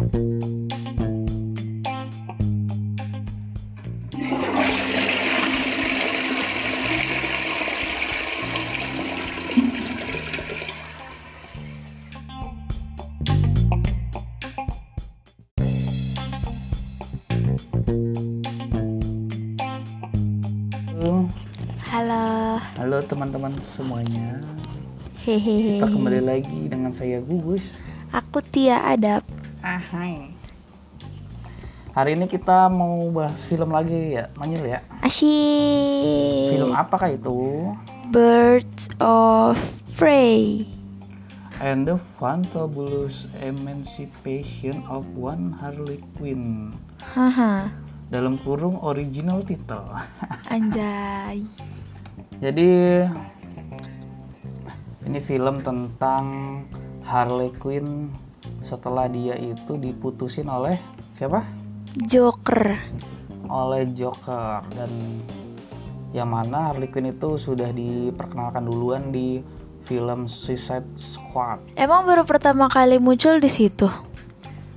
Halo. Halo teman-teman semuanya. Hehehe. Kita kembali lagi dengan saya Gugus. Aku Tia Adap. Ahai. Hari ini kita mau bahas film lagi ya, Manyil ya. Asyik. Film apakah itu? Birds of Prey. And the Fantabulous Emancipation of One Harley Quinn. Haha. Dalam kurung original title. Anjay. Jadi ini film tentang Harley Quinn setelah dia itu diputusin oleh siapa? Joker. Oleh Joker dan yang mana Harley Quinn itu sudah diperkenalkan duluan di film Suicide Squad. Emang baru pertama kali muncul di situ.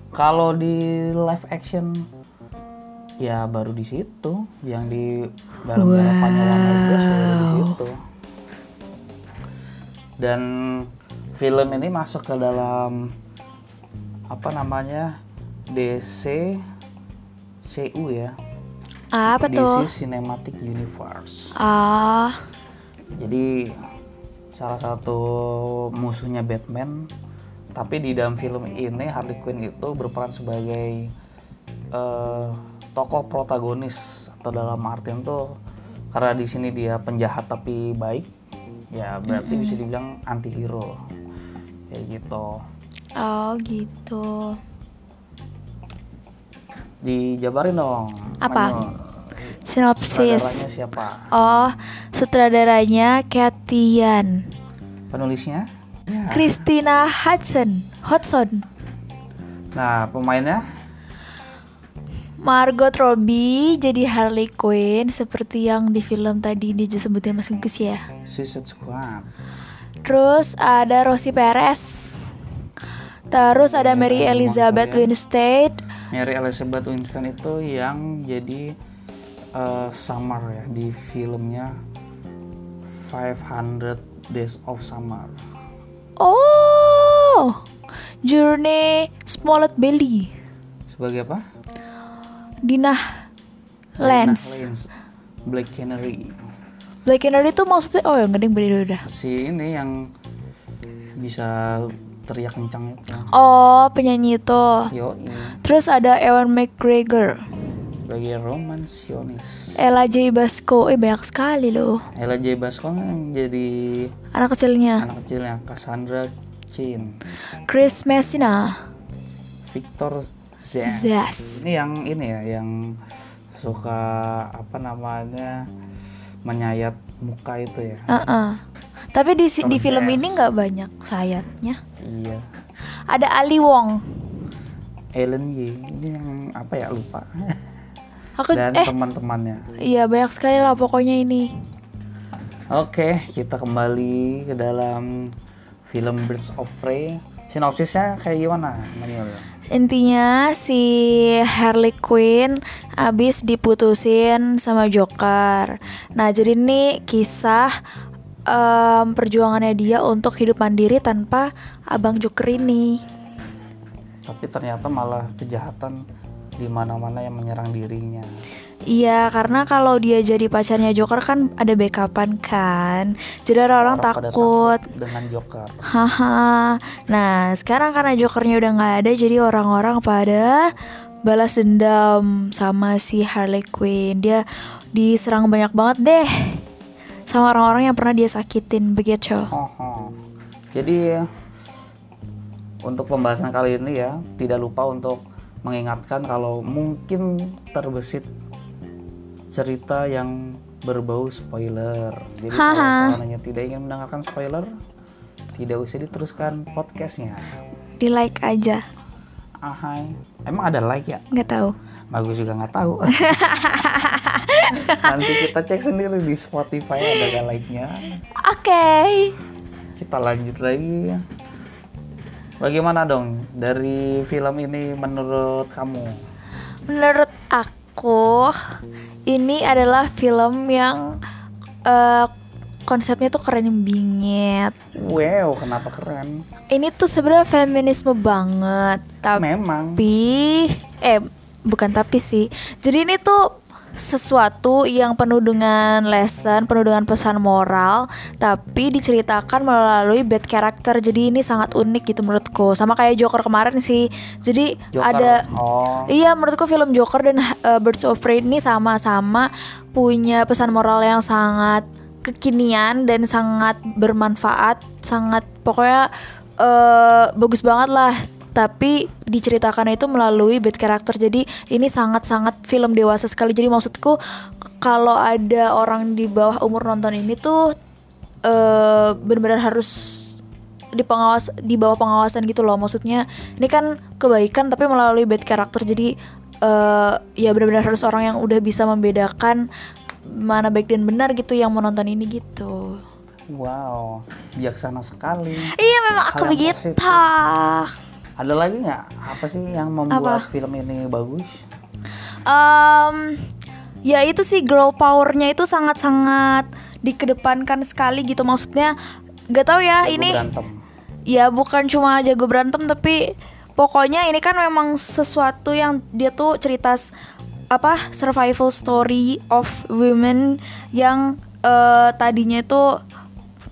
Kalau di live action ya baru di situ yang di dalam balapannya Warner Bros baru di situ. Dan film ini masuk ke dalam apa namanya DC CU ya. Apa DC tuh? Cinematic Universe. Ah, Jadi salah satu musuhnya Batman tapi di dalam film ini Harley Quinn itu berperan sebagai eh, tokoh protagonis atau dalam artian tuh karena di sini dia penjahat tapi baik ya berarti bisa dibilang antihero kayak gitu oh gitu. dijabarin dong Apa? Manu. Sinopsis. Sutradaranya siapa Oh, sutradaranya Katian. penulisnya ya. Christina Hudson. Hudson. nah pemainnya Margot Robbie jadi Harley Quinn seperti yang di film tadi disebutin Mas Gugus ya. Suicide Squad Terus ada Rosie Perez. Terus ada Mary Elizabeth Winstead. Mary Elizabeth Winston itu yang jadi eh, Summer ya di filmnya 500 Days of Summer. Oh, Journey Smollett Belly. Sebagai apa? Dinah. Lance, Black Canary. Black Canary itu maksudnya oh yang gede beda udah. Si ini yang bisa teriak kencang itu. Oh, penyanyi itu. Yo, Terus ada Ewan McGregor, sebagai romansionis. Ella J Basco. Eh banyak sekali loh Ella J. Basco yang jadi anak kecilnya. anak kecilnya Cassandra Cain. Chris Messina. Victor Zas. Zas. Ini yang ini ya, yang suka apa namanya menyayat muka itu ya. Heeh. Tapi di di film ini nggak banyak sayapnya. Iya. Ada Ali Wong. Ellen Ye ini yang apa ya lupa. Aku Dan eh teman-temannya. iya banyak sekali lah pokoknya ini. Oke, kita kembali ke dalam film Birds of Prey. Sinopsisnya kayak gimana, Manuel? Intinya si Harley Quinn abis diputusin sama Joker. Nah jadi ini kisah em, perjuangannya dia untuk hidup mandiri tanpa abang Joker ini. Tapi ternyata malah kejahatan di mana-mana yang menyerang dirinya. Iya karena kalau dia jadi pacarnya Joker kan ada backupan kan. Jadi orang-orang pada takut. dengan Joker. Haha. Nah, sekarang karena jokernya udah nggak ada, jadi orang-orang pada balas dendam sama si Harley Quinn. Dia diserang banyak banget deh sama orang-orang yang pernah dia sakitin begitu. Hoho. Jadi untuk pembahasan kali ini ya tidak lupa untuk mengingatkan kalau mungkin terbesit cerita yang berbau spoiler. Jadi kalau Haha. seandainya tidak ingin mendengarkan spoiler, tidak usah diteruskan podcastnya. Di like aja, Ahai, emang ada like ya? nggak tahu. Bagus juga nggak tahu. Nanti kita cek sendiri di Spotify ada nggak like-nya. Oke. Kita lanjut lagi bagaimana dong dari film ini menurut kamu Menurut aku, ini adalah film yang eh, konsepnya tuh keren bingit. wow kenapa keren Ini tuh sebenarnya feminisme banget, tapi memang eh bukan tapi sih. Jadi ini tuh sesuatu yang penuh dengan lesson, penuh dengan pesan moral, tapi diceritakan melalui bad character. Jadi ini sangat unik gitu menurutku. Sama kayak Joker kemarin sih. Jadi Joker. ada oh Iya menurutku film Joker dan uh, Birds of Prey ini sama-sama punya pesan moral yang sangat kekinian dan sangat bermanfaat, sangat pokoknya eh bagus banget lah. Tapi diceritakan itu melalui bad character. Jadi ini sangat-sangat film dewasa sekali. Jadi maksudku kalau ada orang di bawah umur nonton ini tuh eh benar-benar harus di pengawas di bawah pengawasan gitu loh maksudnya ini kan kebaikan tapi melalui bad character jadi eh ya benar-benar harus orang yang udah bisa membedakan mana baik dan benar gitu yang menonton ini gitu wow bijaksana sekali iya memang aku Hal yang begitu positif. Ada lagi nggak? Apa sih yang membuat Apa? film ini bagus? Em, ya itu sih girl powernya itu sangat-sangat dikedepankan sekali gitu. Maksudnya gak tahu ya Jago ini berantem. ya bukan cuma jago berantem tapi pokoknya ini kan memang sesuatu yang dia tuh cerita apa survival story of women yang eh, tadinya itu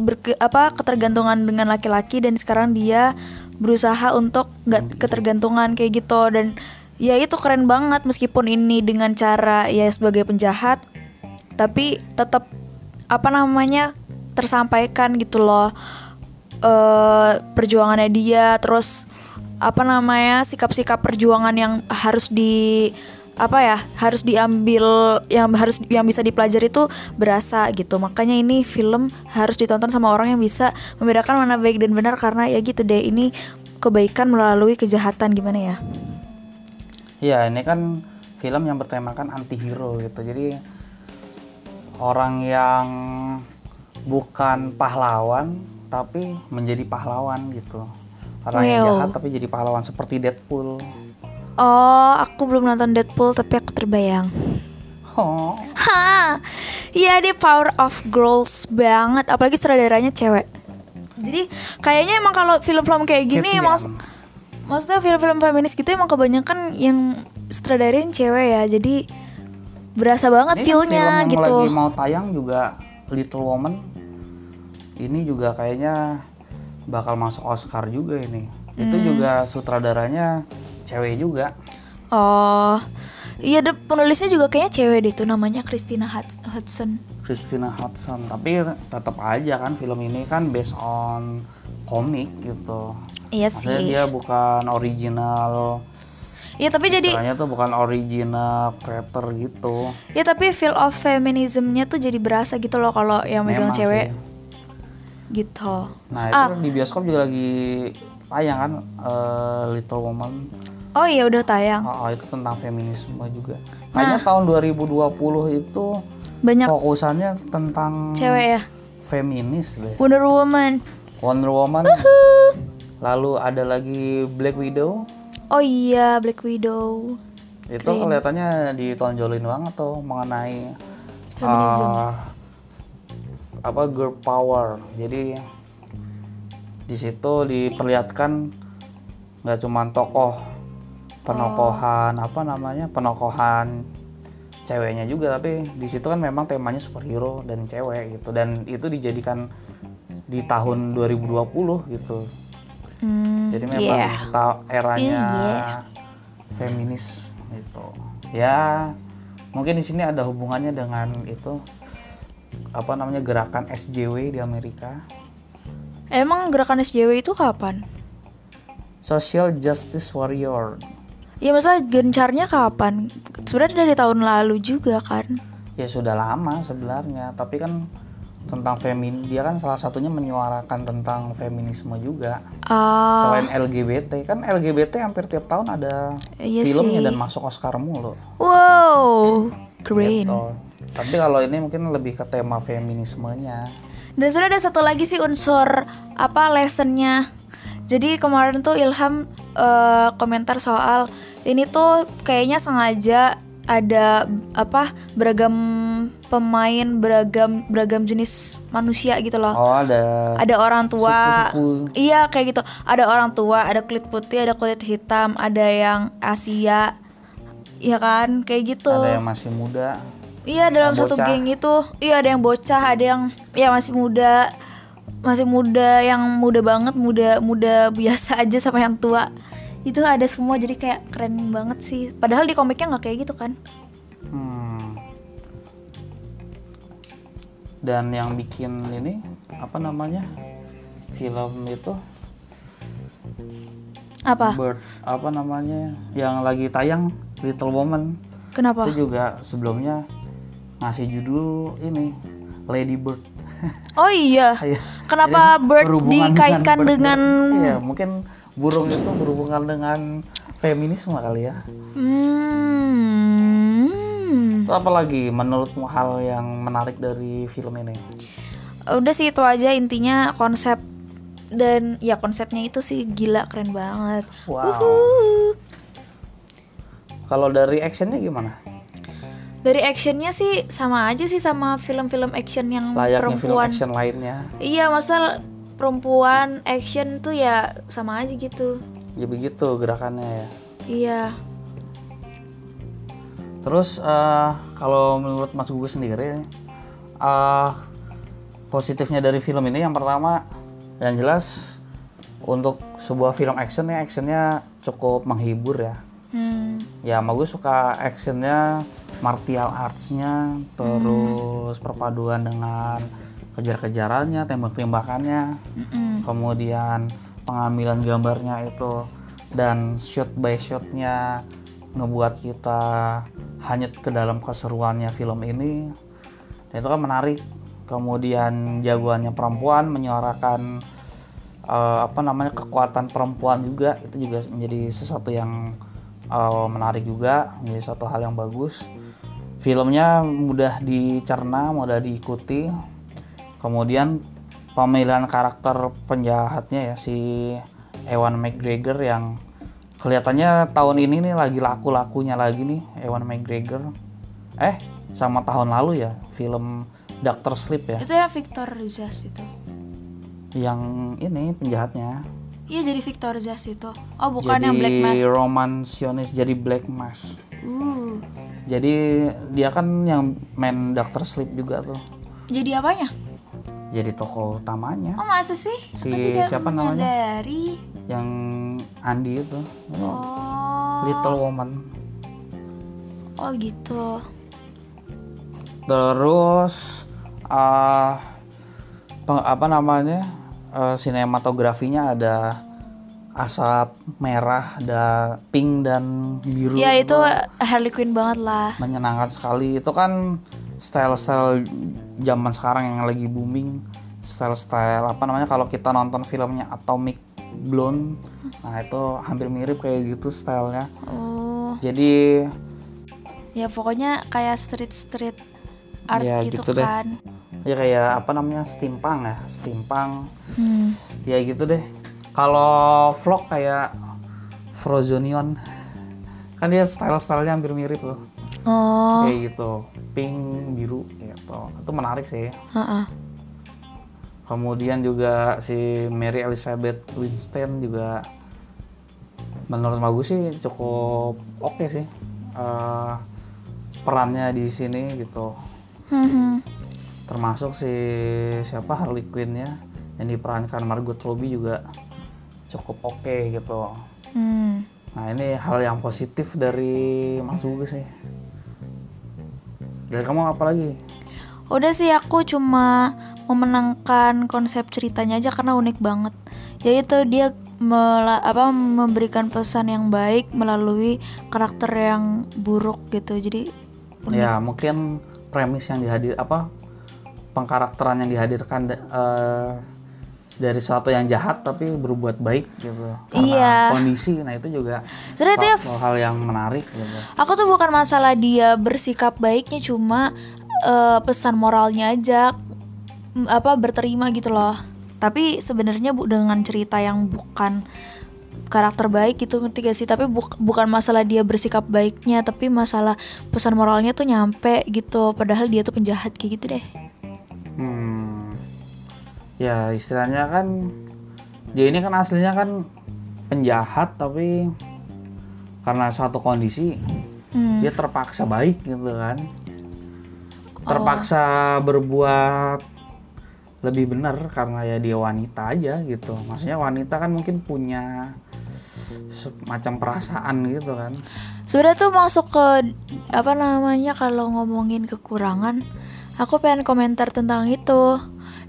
berke, apa ketergantungan dengan laki-laki dan sekarang dia berusaha untuk nggak ketergantungan kayak gitu. Dan ya itu keren banget meskipun ini dengan cara ya sebagai penjahat tapi tetap apa namanya tersampaikan gitu loh eh perjuangannya dia. Terus apa namanya sikap-sikap perjuangan yang harus di apa ya harus diambil yang harus yang bisa dipelajari itu berasa gitu makanya ini film harus ditonton sama orang yang bisa membedakan mana baik dan benar karena ya gitu deh ini kebaikan melalui kejahatan gimana ya Iya, ini kan film yang bertemakan anti-hero gitu. Jadi orang yang bukan pahlawan tapi menjadi pahlawan gitu. Orang yang jahat tapi jadi pahlawan seperti Deadpool. Oh aku belum nonton Deadpool tapi aku terbayang Oh, Ha, iya dia power of girls banget, apalagi sutradaranya cewek. Jadi kayaknya emang kalau film-film kayak gini emang maksudnya film-film feminis gitu emang kebanyakan yang sutradarain cewek ya. Jadi berasa banget kan feel-nya film yang gitu. lagi mau tayang juga Little Woman. Ini juga kayaknya bakal masuk Oscar juga ini. Itu Hmm. juga sutradaranya cewek juga. Oh. Iya, deh, penulisnya juga kayaknya cewek deh tuh namanya Christina Huds- Hudson. Christina Hudson tapi tetap aja kan film ini kan based on komik gitu Iya maksudnya sih. dia bukan original Iya, tapi jadi tuh bukan original creator gitu ya tapi feel of feminismnya tuh jadi berasa gitu loh kalau yang megang cewek sih. gitu. nah itu Ah. di bioskop juga lagi tayang kan eh, Little Woman Oh iya udah tayang. Oh, oh, itu tentang feminisme juga Nah. kayaknya tahun 2020 itu Banyak fokusannya tentang cewek ya. feminis deh Wonder Woman. Wonder Woman lalu ada lagi Black Widow Oh iya Black Widow. itu kelihatannya ditonjolin banget tuh mengenai uh, apa girl power jadi di situ diperlihatkan nggak cuma tokoh penokohan apa namanya penokohan ceweknya juga tapi di situ kan memang temanya superhero dan cewek gitu dan itu dijadikan di tahun 2020 gitu Hmm, jadi memang iya. ta- eranya Iya. feminis gitu. Ya, mungkin di sini ada hubungannya dengan itu apa namanya gerakan SJW di Amerika. Emang gerakan SJW itu kapan? Social Justice Warrior. Ya masa gencarnya kapan? Sebenarnya dari tahun lalu juga kan. Ya sudah lama sebenarnya, tapi kan tentang femin dia kan salah satunya menyuarakan tentang feminisme juga. Ah, Selain LGBT kan LGBT hampir tiap tahun ada Iya filmnya sih. dan masuk Oscar mulu. wow, keren. Gitu. Tapi kalau ini mungkin lebih ke tema feminismenya. Dan sudah ada satu lagi sih unsur apa lessonnya. Jadi kemarin tuh Ilham eh, komentar soal ini tuh kayaknya sengaja ada apa beragam pemain beragam beragam jenis manusia gitu loh. Oh ada Ada orang tua. Suku-suku. Iya kayak gitu. Ada orang tua, ada kulit putih, ada kulit hitam, ada yang Asia. Iya kan? Kayak gitu. ada yang masih muda. Iya dalam satu bocah. geng itu iya ada yang bocah ada yang ya masih muda masih muda yang muda banget muda muda biasa aja sama yang tua. Itu ada semua jadi kayak keren banget sih. Padahal di komiknya nggak kayak gitu kan? Hmm. Dan yang bikin ini apa namanya film itu? Apa? Bird apa namanya yang lagi tayang Little Woman. Kenapa? Itu juga sebelumnya ngasih judul ini Lady Bird. oh iya. Iya. Kenapa Jadi bird dikaitkan bird-bird. dengan Iya, mungkin burung itu berhubungan dengan feminisme kali ya. hmm Itu apa lagi menurutmu hal yang menarik dari film ini? udah sih itu aja intinya konsep dan ya konsepnya itu sih gila keren banget Wow. Wuhu. Kalau dari actionnya gimana? Dari actionnya sih sama aja sih sama film-film action yang Layaknya film perempuan. action lainnya. Iya, masa perempuan action tuh ya sama aja gitu. Ya begitu gerakannya ya. Iya. Terus eh, kalau menurut Mas Gugus sendiri eh, positifnya dari film ini yang pertama yang jelas untuk sebuah film action ya actionnya cukup menghibur ya. Hmm. Ya gue suka actionnya, martial artsnya, terus perpaduan dengan kejar-kejarannya, tembak-tembakannya, Mm-mm. kemudian pengambilan gambarnya itu dan shot by shotnya ngebuat kita hanyut ke dalam keseruannya film ini. Dan itu kan menarik. Kemudian jagoannya perempuan menyuarakan eh, apa namanya kekuatan perempuan juga. Itu juga menjadi sesuatu yang eh, menarik juga menjadi suatu hal yang bagus filmnya mudah dicerna mudah diikuti kemudian pemilihan karakter penjahatnya ya si Ewan McGregor yang kelihatannya tahun ini nih lagi laku-lakunya lagi nih Ewan McGregor eh sama tahun lalu ya film Doctor Sleep ya Itu yang Victor Zas itu. yang ini penjahatnya Iya jadi Victor Zas itu. Oh, bukan jadi yang Black Mask. romansionis jadi Black Mask Uh. jadi dia kan yang main Doctor Sleep juga tuh Jadi apanya? jadi tokoh utamanya Oh, masa sih? Si siapa namanya? menyadari. yang Andi itu Oh. Little Woman Oh, gitu. terus peng- apa namanya eh, sinematografinya ada asap merah ada pink dan biru Ya itu Harley Quinn banget lah. menyenangkan sekali itu kan style-style zaman sekarang yang lagi booming style-style apa namanya kalau kita nonton filmnya Atomic Blonde nah itu hampir mirip kayak gitu stylenya Oh. jadi Ya pokoknya kayak street-street art Ya, gitu, gitu deh. kan. ya kayak apa namanya steampunk ya steampunk Hmm. ya gitu deh kalau vlog kayak Frozonion kan dia style-stylenya hampir mirip tuh Oh. kayak gitu pink biru gitu itu menarik sih Heeh. kemudian juga si Mary Elizabeth Winstead juga menurut bagus sih cukup oke sih Eh, perannya di sini gitu Hmm. termasuk si siapa Harley Quinn ya yang diperankan Margot Robbie juga cukup oke gitu Hmm. nah ini hal yang positif dari Mas Gugus sih dari kamu apa lagi Udah sih aku cuma memenangkan konsep ceritanya aja karena unik banget. Yaitu dia mela- apa memberikan pesan yang baik melalui karakter yang buruk gitu. Jadi ya mungkin premis yang dihadir apa pengkarakteran yang dihadirkan eh, dari sesuatu yang jahat tapi berbuat baik gitu karena Iya. kondisi nah itu juga itu ya hal yang menarik gitu aku tuh bukan masalah dia bersikap baiknya cuma eh, pesan moralnya aja apa berterima gitu loh. tapi sebenarnya bu dengan cerita yang bukan karakter baik gitu ngerti gak sih tapi buk- bukan masalah dia bersikap baiknya tapi masalah pesan moralnya tuh nyampe gitu padahal dia tuh penjahat kayak gitu deh Hmm. Ya istilahnya kan dia ini kan aslinya kan penjahat tapi karena suatu kondisi Hmm. dia terpaksa baik gitu kan. Terpaksa berbuat lebih benar karena ya dia wanita aja gitu. Maksudnya wanita kan mungkin punya semacam perasaan gitu kan. sebenarnya tuh masuk ke apa namanya kalau ngomongin kekurangan aku pengen komentar tentang itu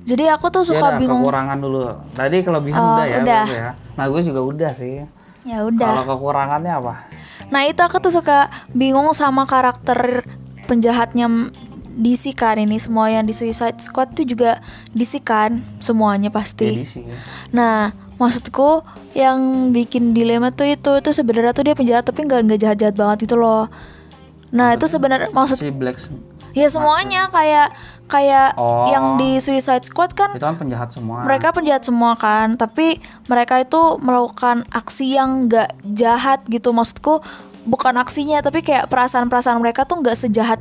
jadi aku tuh Ya suka udah, bingung kekurangan dulu. Tadi kelebihan Oh, udah ya, udah. ya. Nah, gue juga udah sih. ya udah Kalau kekurangannya apa? Nah itu aku tuh suka bingung sama karakter penjahatnya DC kan ini semua yang di Suicide Squad tuh juga DC kan semuanya pasti. Jadi sih. Nah maksudku yang bikin dilema tuh itu itu sebenarnya tuh dia penjahat tapi nggak nggak jahat jahat banget itu loh. Nah itu sebenarnya maksud Si Black ya semuanya kayak kayak Oh. yang di Suicide Squad kan itu kan penjahat semua. mereka penjahat semua kan tapi mereka itu melakukan aksi yang nggak jahat gitu maksudku bukan aksinya tapi kayak perasaan-perasaan mereka tuh nggak sejahat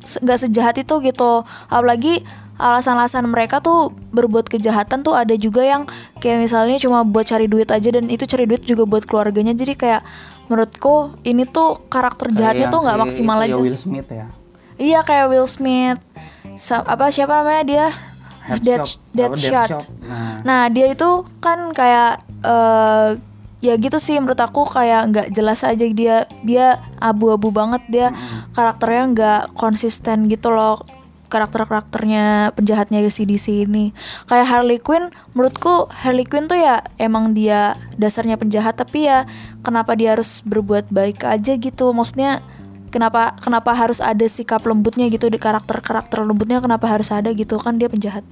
se- nggak sejahat itu gitu apalagi alasan-alasan mereka tuh berbuat kejahatan tuh ada juga yang kayak misalnya cuma buat cari duit aja dan itu cari duit juga buat keluarganya jadi kayak menurutku ini tuh karakter jahatnya tuh nggak si maksimal ya aja Will Smith ya. iya kayak Will Smith Sa- apa siapa namanya dia. Dead- Deadshot. Apa, Deadshot. Nah, Nah dia itu kan kayak eh ya gitu sih menurut aku kayak nggak jelas aja dia dia abu-abu banget dia karakternya nggak konsisten gitu loh karakter-karakternya penjahatnya si DC ini kayak Harley Quinn menurutku Harley Quinn tuh ya emang dia dasarnya penjahat tapi ya kenapa dia harus berbuat baik aja gitu maksudnya kenapa kenapa harus ada sikap lembutnya gitu di karakter karakter lembutnya kenapa harus ada gitu kan dia penjahat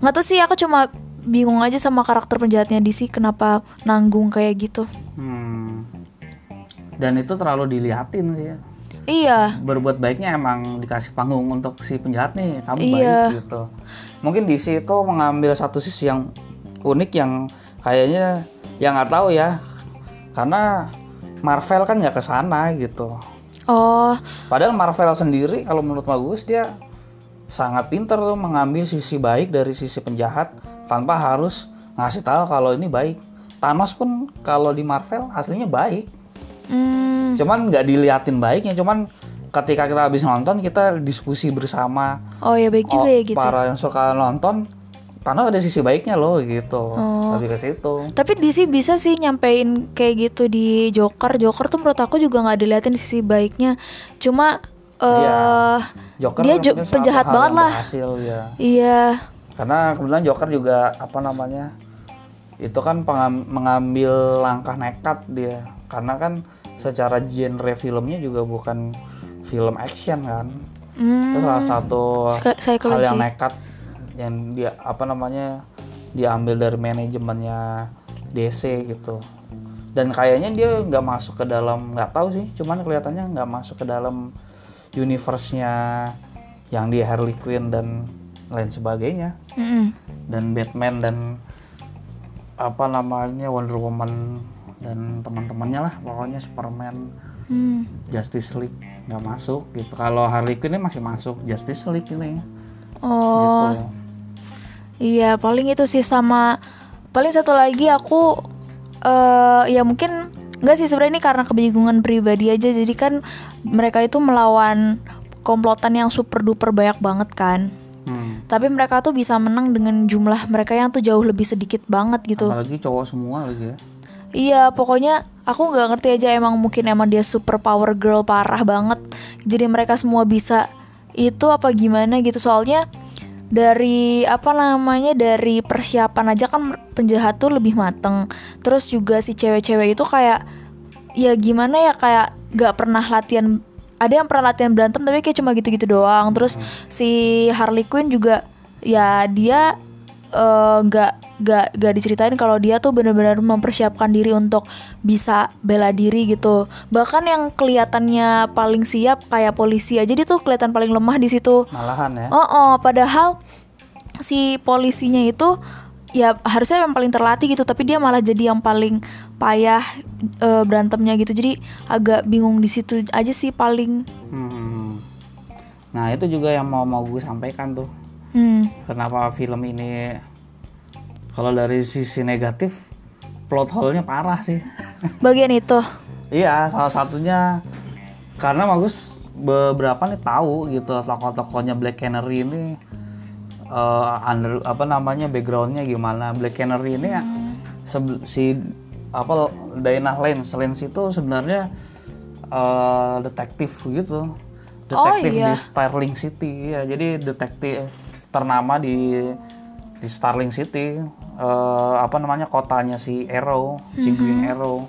nggak tahu sih aku cuma bingung aja sama karakter penjahatnya DC kenapa nanggung kayak gitu hmm. Dan itu terlalu diliatin sih ya. iya Berbuat baiknya emang dikasih panggung untuk si penjahat nih, kamu Iya. baik gitu. Mungkin DC itu mengambil satu sisi yang unik yang kayaknya yang nggak tahu ya. Karena Marvel kan nggak ke sana gitu. Oh Padahal Marvel sendiri kalau menurut bagus dia sangat pinter tuh mengambil sisi baik dari sisi penjahat tanpa harus ngasih tahu kalau ini baik. Thanos pun kalau di Marvel aslinya baik. hmm, Cuman nggak diliatin baiknya, cuman ketika kita habis nonton kita diskusi bersama oh ya baik juga oh, ya gitu para yang suka nonton Thanos ada sisi baiknya loh gitu. Oh. Lebih ke situ. tapi DC bisa sih nyampein kayak gitu di Joker Joker tuh menurut aku juga nggak diliatin sisi baiknya cuma eh Iya. Joker dia jo- penjahat banget lah. Berhasil ya. iya karena kebetulan Joker juga apa namanya itu kan mengambil langkah nekat dia karena kan secara genre filmnya juga bukan film action kan hmm, itu salah satu Psik- hal yang nekat yang dia apa namanya diambil dari manajemennya DC gitu. Dan kayaknya dia nggak masuk ke dalam nggak tahu sih cuman kelihatannya nggak masuk ke dalam universe-nya yang di Harley Quinn dan lain sebagainya. Mm-mm. dan Batman dan apa namanya Wonder Woman dan teman-temannya lah pokoknya Superman Hmm. Justice League nggak masuk gitu. Kalau Harley Quinn ini masih masuk Justice League ini. Oh. Gitu Iya, paling itu sih sama paling satu lagi aku eh ya mungkin enggak sih sebenarnya ini karena kebingungan pribadi aja. Jadi kan mereka itu melawan komplotan yang super duper banyak banget kan. Hmm. Tapi mereka tuh bisa menang dengan jumlah mereka yang tuh jauh lebih sedikit banget gitu. apalagi cowok semua lagi ya Iya, pokoknya aku nggak ngerti aja emang mungkin emang dia super power girl parah banget. Jadi mereka semua bisa itu apa gimana gitu soalnya dari apa namanya dari persiapan aja kan penjahat tuh lebih mateng. Terus juga si cewek-cewek itu kayak ya gimana ya kayak nggak pernah latihan ada yang pernah latihan berantem tapi kayak cuma gitu-gitu doang. Terus si Harley Quinn juga ya dia eh, nggak nggak nggak diceritain kalau dia tuh benar-benar mempersiapkan diri untuk bisa bela diri gitu. Bahkan yang kelihatannya paling siap kayak polisi aja dia tuh kelihatan paling lemah di situ. Malahan ya. Oh oh padahal si polisinya itu ya harusnya yang paling terlatih gitu tapi dia malah jadi yang paling payah eh, berantemnya gitu. Jadi agak bingung di situ aja sih paling. Hmm. Nah itu juga yang mau mau gue sampaikan tuh. Hmm. Kenapa film ini kalau dari sisi negatif plot hole-nya parah sih. bagian itu? Iya salah satunya. Karena bagus beberapa nih tahu gitu tokoh-tokohnya Black Canary ini eh, under apa namanya backgroundnya gimana. Black Canary ini ya sebe- si apa Dana Lance. Lance itu sebenarnya eh, detektif gitu. Detektif iya. di Starling City. Ya jadi detektif ternama di di Starling City eh, apa namanya kotanya si Arrow si Green Arrow.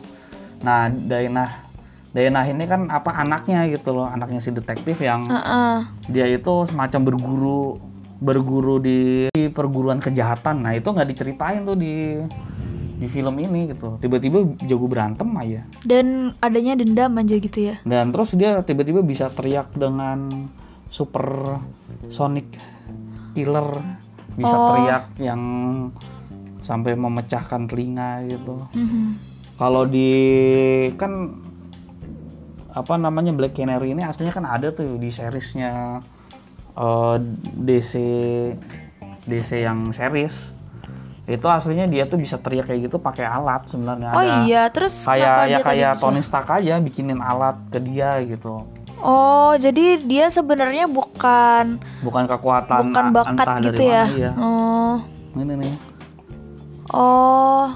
Nah Dana Dana ini kan apa anaknya gitu loh anaknya si detektif yang Heeh. dia itu semacam berguru berguru di, di perguruan kejahatan. Nah itu nggak diceritain tuh di di film ini gitu. Tiba-tiba jago berantem aja. Dan adanya dendam aja gitu ya? Dan terus dia tiba-tiba bisa teriak dengan super sonic killer bisa teriak yang sampai memecahkan telinga gitu. Mhm. kalau di kan apa namanya Black Canary ini aslinya kan ada tuh di seriesnya eh, DC DC yang series. Itu aslinya dia tuh bisa teriak kayak gitu pakai alat sebenarnya. Oh Ada iya terus kayak ya kayak? Tony Stark aja bikinin alat ke dia gitu oh jadi dia sebenarnya bukan bukan kekuatan bukan bakat entah gitu dari ya? mana iya. Oh. Ini nih. Oh.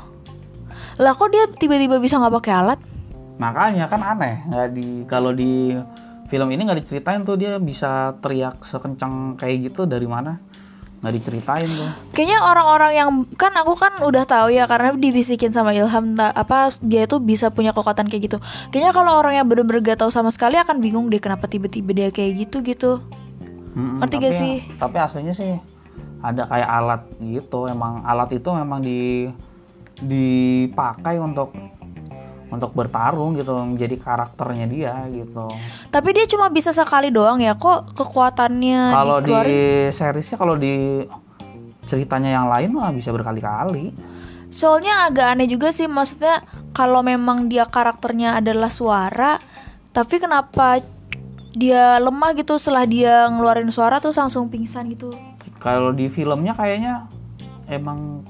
Lah kok dia tiba-tiba bisa nggak pakai alat? Makanya kan aneh nggak di kalau di film ini nggak diceritain tuh dia bisa teriak sekencang kayak gitu dari mana nggak diceritain tuh Kayaknya orang-orang yang kan aku kan udah tahu ya karena dibisikin sama Ilham ta- apa dia tuh bisa punya kekuatan kayak gitu. Kayaknya kalau orang yang bener-bener gak tahu sama sekali akan bingung deh kenapa tiba-tiba dia kayak gitu gitu. Mm-mm, Ngerti tapi, gak sih? tapi aslinya sih ada kayak alat gitu emang alat itu memang di dipakai untuk untuk bertarung gitu menjadi karakternya dia gitu Tapi dia cuma bisa sekali doang ya kok kekuatannya kalau di seriesnya kalau di ceritanya yang lain mah bisa berkali-kali Soalnya agak aneh juga sih maksudnya kalau memang dia karakternya adalah suara, tapi kenapa dia lemah gitu setelah dia ngeluarin suara terus langsung pingsan gitu. kalau di filmnya kayaknya emang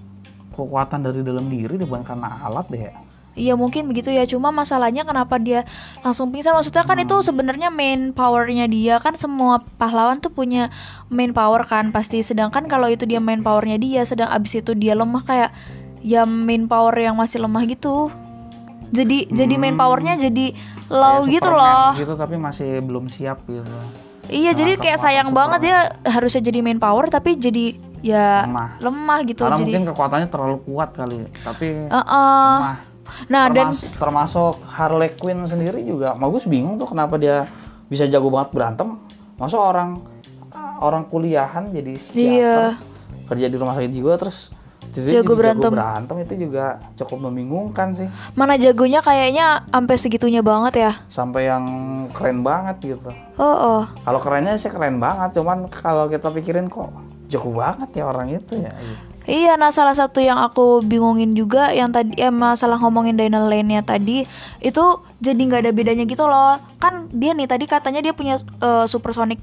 kekuatan dari dalam diri deh bukan karena alat deh ya. Iya mungkin begitu ya. Cuma masalahnya kenapa dia langsung pingsan? Maksudnya kan itu sebenarnya main powernya dia. Kan semua pahlawan tuh punya main power kan pasti. Sedangkan kalau itu dia main powernya dia sedang abis itu dia lemah kayak ya main power yang masih lemah gitu. Jadi jadi main powernya jadi low Kayak gitu Superman loh. gitu tapi masih belum siap gitu. Iya jadi kayak sayang banget ya harusnya jadi main power tapi jadi ya Lemah. lemah, gitu. Karena jadi mungkin kekuatannya terlalu kuat kali tapi Heeh. lemah nah dan Termas- termasuk Harley Quinn sendiri juga Magus bingung tuh kenapa dia bisa jago banget berantem masa orang orang kuliahan jadi psikiater Iya. kerja di rumah sakit jiwa terus tiba-tiba Jago jadi berantem. berantem itu juga cukup membingungkan sih mana jagonya kayaknya sampai segitunya banget ya sampai yang keren banget gitu oh oh kalau kerennya sih keren banget cuman kalau kita pikirin kok jago banget ya orang itu ya gitu. Iya, nah salah satu yang aku bingungin juga yang tadi ya masalah ngomongin Daniel Lane-nya tadi itu jadi nggak ada bedanya gitu loh. Kan dia nih tadi katanya dia punya eh, supersonic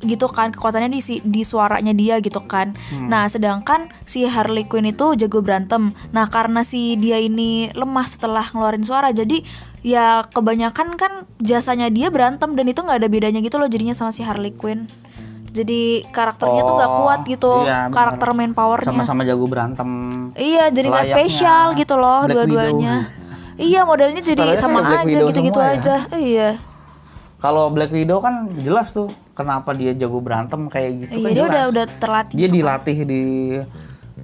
gitu kan kekuatannya di si- di suaranya dia gitu kan. Nah, sedangkan si Harley Quinn itu jago berantem. Nah, karena si dia ini lemah setelah ngeluarin suara jadi ya kebanyakan kan jasanya dia berantem dan itu nggak ada bedanya gitu loh jadinya sama si Harley Quinn. Jadi karakternya tuh nggak Oh, kuat gitu iya, karakter main powernya. sama-sama jago berantem Iya, jadi nggak Layaknya spesial gitu loh dua-duanya. Iya, modelnya jadi sama aja gitu-gitu ya. aja. Iya. kalau Black Widow kan jelas tuh kenapa dia jago berantem kayak gitu Iya, kan dia jelas. udah udah terlatih. dia dilatih di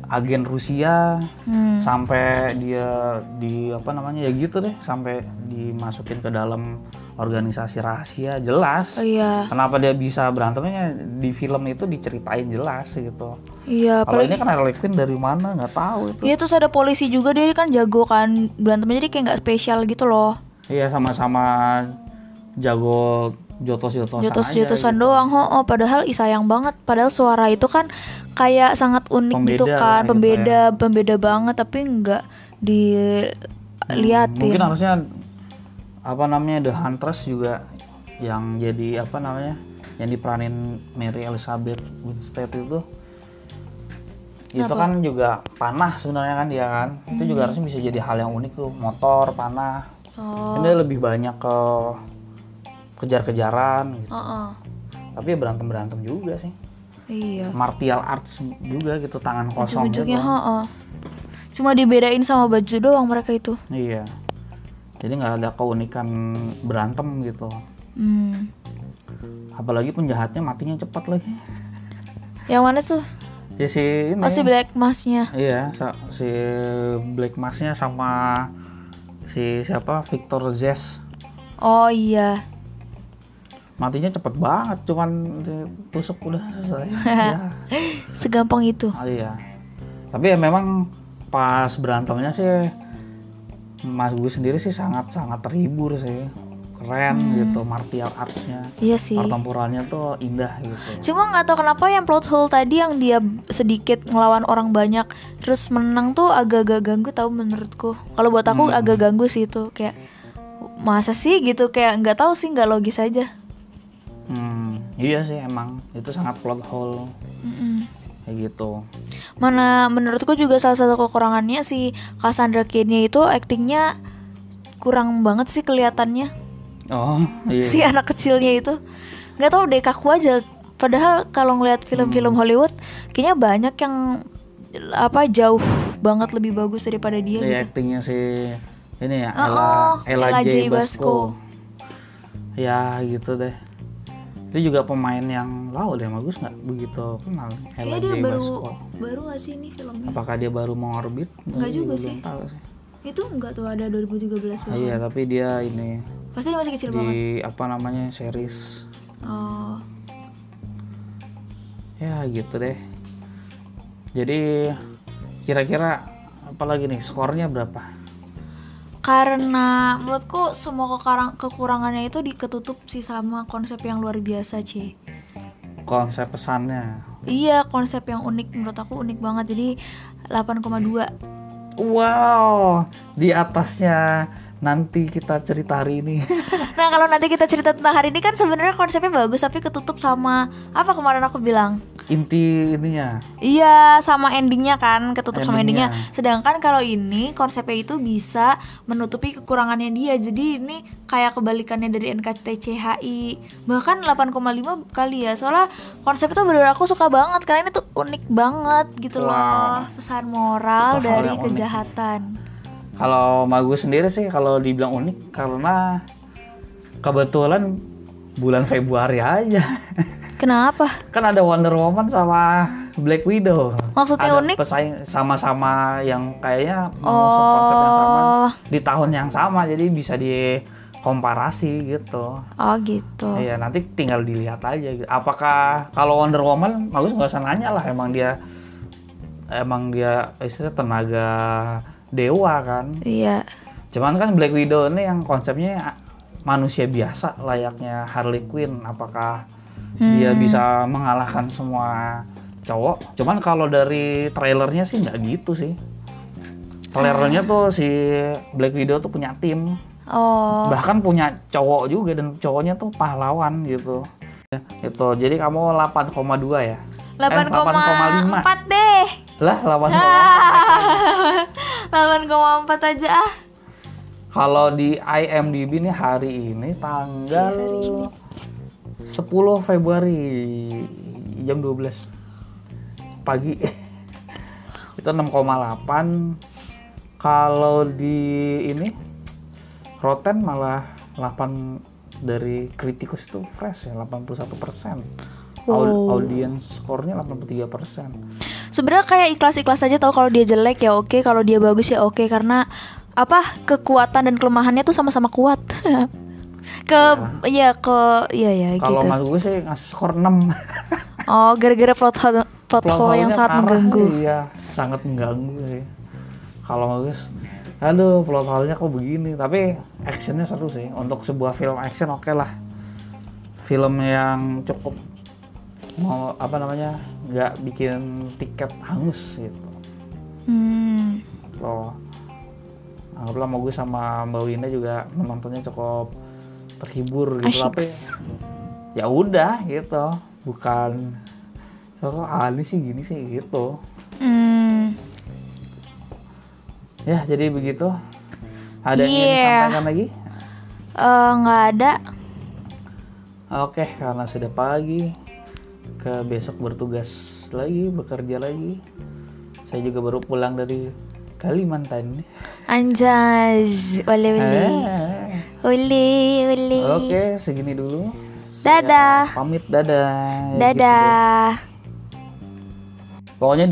agen Rusia Hmm. sampai dia di apa namanya ya gitu deh sampai dimasukin ke dalam organisasi rahasia jelas. Oh, iya. kenapa dia bisa berantemnya? Di film itu diceritain jelas gitu. Iya, kalau ini kan Harley Quinn dari mana? Nggak tahu itu. Iya terus ada polisi juga dia kan jago kan berantemnya jadi kayak nggak spesial gitu loh. iya sama-sama jago jotos-jotosan jotos-jotosan aja gitu. doang ho oh, padahal ih sayang banget. Padahal suara itu kan kayak sangat unik gitu Pembeda kan. lah gitu pembeda pembeda banget tapi nggak diliatin. Mungkin harusnya apa namanya The Huntress juga yang jadi apa namanya yang diperanin Mary Elizabeth Winstead itu. Itu kan juga panah sebenarnya kan dia kan. Itu juga harusnya bisa jadi hal yang unik tuh motor panah. Oh. Dia lebih banyak ke kejar-kejaran gitu. heeh. tapi ya berantem berantem juga sih. Iya. Martial arts juga gitu tangan kosong gitu. ujung-ujungnya heeh. cuma dibedain sama baju doang mereka itu. Iya jadi nggak ada keunikan berantem gitu. Hmm. apalagi penjahatnya matinya cepat lagi. Yang mana tuh? Ya si ini. Oh si Black Mask-nya. Iya si Black Mask-nya sama si siapa? Victor Zess. Oh iya. Matinya cepet banget cuman tusuk udah selesai. Ya. segampang itu. Ah, iya. Tapi ya memang pas berantemnya sih Mas gue sendiri sih sangat sangat terhibur sih. Keren gitu martial artsnya. Iya sih. Pertempurannya tuh indah gitu. Cuma nggak tahu kenapa yang plot hole tadi yang dia sedikit ngelawan orang banyak terus menang tuh agak-agak ganggu tahu menurutku. Kalau buat aku agak ganggu sih itu kayak masa sih gitu kayak nggak tahu sih nggak logis aja. hmm, iya sih emang. Itu sangat plot hole kayak gitu Mana menurutku juga salah satu kekurangannya si Cassandra Cain-nya itu aktingnya kurang banget sih kelihatannya. oh iya Si anak kecilnya itu nggak tahu deh kaku aja. Padahal kalau ngeliat film-film Hollywood kayaknya banyak yang apa jauh banget lebih bagus daripada dia Iya, gitu. aktingnya si ini ya Oh, Ella, oh, Ella, Ella J. J. Basco. Basco. Ya gitu deh. Itu juga pemain yang lau deh bagus nggak begitu kenal Kayaknya dia J. baru Basco. baru gak sih ini filmnya? Apakah dia baru mengorbit? Nggak juga Belum sih. sih. Itu enggak tuh ada 2013 Ah, banget. iya, tapi dia ini Pasti dia masih kecil banget. di apa namanya series Oh. ya gitu deh. Jadi kira-kira apa lagi nih skornya berapa? Karena menurutku semua kekarang, kekurangannya itu diketutup sih sama konsep yang luar biasa, C. Konsep pesannya. Iya, konsep yang unik menurut aku unik banget. Jadi 8,2. Wow, di atasnya nanti kita cerita hari ini. Nah, kalau nanti kita cerita tentang hari ini kan sebenarnya konsepnya bagus tapi ketutup sama apa kemarin aku bilang? Inti ininya. Iya, sama endingnya kan, ketutup sama Endingnya. endingnya. Sedangkan kalau ini konsepnya itu bisa menutupi kekurangannya dia. Jadi ini kayak kebalikannya dari NKTCHI. Bahkan 8,5 kali ya. Soalnya konsep itu bener aku suka banget karena ini tuh unik banget gitu loh. Wow. Pesan moral Itu dari kejahatan. Kalau Magus sendiri sih kalau dibilang unik karena kebetulan bulan Februari aja. Kenapa? kan ada Wonder Woman sama Black Widow. Maksudnya ada unik? pesaing sama-sama yang kayaknya mengusung konsep yang sama Oh. di tahun yang sama jadi bisa dikomparasi gitu. Oh gitu. Iya nanti tinggal dilihat aja. gitu. Apakah kalau Wonder Woman bagus nggak usah nanya lah emang dia emang dia istilah tenaga dewa kan. Iya. Cuman kan Black Widow ini yang konsepnya manusia biasa layaknya Harley Quinn. Apakah dia Hmm. bisa mengalahkan semua cowok? Cuman kalau dari trailernya sih nggak gitu sih. Trailernya Ah. tuh si Black Widow tuh punya tim, Oh. bahkan punya cowok juga dan cowoknya tuh pahlawan gitu. Ya, itu. Jadi kamu 8,2 ya? Eh, 8,4 deh. Lah 8, Ah. 8,4 aja ah. Kalau di IMDb nih hari ini tanggal 10 Februari jam 12 pagi. Itu 6,8. Kalau di ini Rotten malah 8 dari kritikus itu fresh ya 81 persen. Audience skornya 83 persen. Sebenarnya kayak ikhlas-ikhlas aja tau kalau dia jelek ya oke, kalau dia bagus ya oke karena apa kekuatan dan kelemahannya tuh sama-sama kuat. ke iya ke iya ya Kalau gitu. mas gue sih ngasih skor 6 Oh, gara-gara plot hole, plot Plot hole yang sangat mengganggu. Iya, sangat mengganggu sih. Kalau bagus, aduh plot hole-nya kok begini. Tapi actionnya seru sih. Untuk sebuah film action oke lah. film yang cukup mau apa namanya nggak bikin tiket hangus gitu Hmm. Tuh. Anggaplah mau gue sama Mbak Winda juga menontonnya cukup terhibur gitu tapi Asyiks. ya udah gitu bukan so, kok Ali sih gini sih gitu Hmm. ya jadi begitu ada yang ingin Yeah. disampaikan lagi Eh, nggak ada. oke karena sudah pagi ke besok bertugas lagi bekerja lagi saya juga baru pulang dari Kalimantan Anjaz, ole ole, Ah. ole ole. oke segini dulu Dadah, pamit dadah Ya, gitu deh. dadah. pokoknya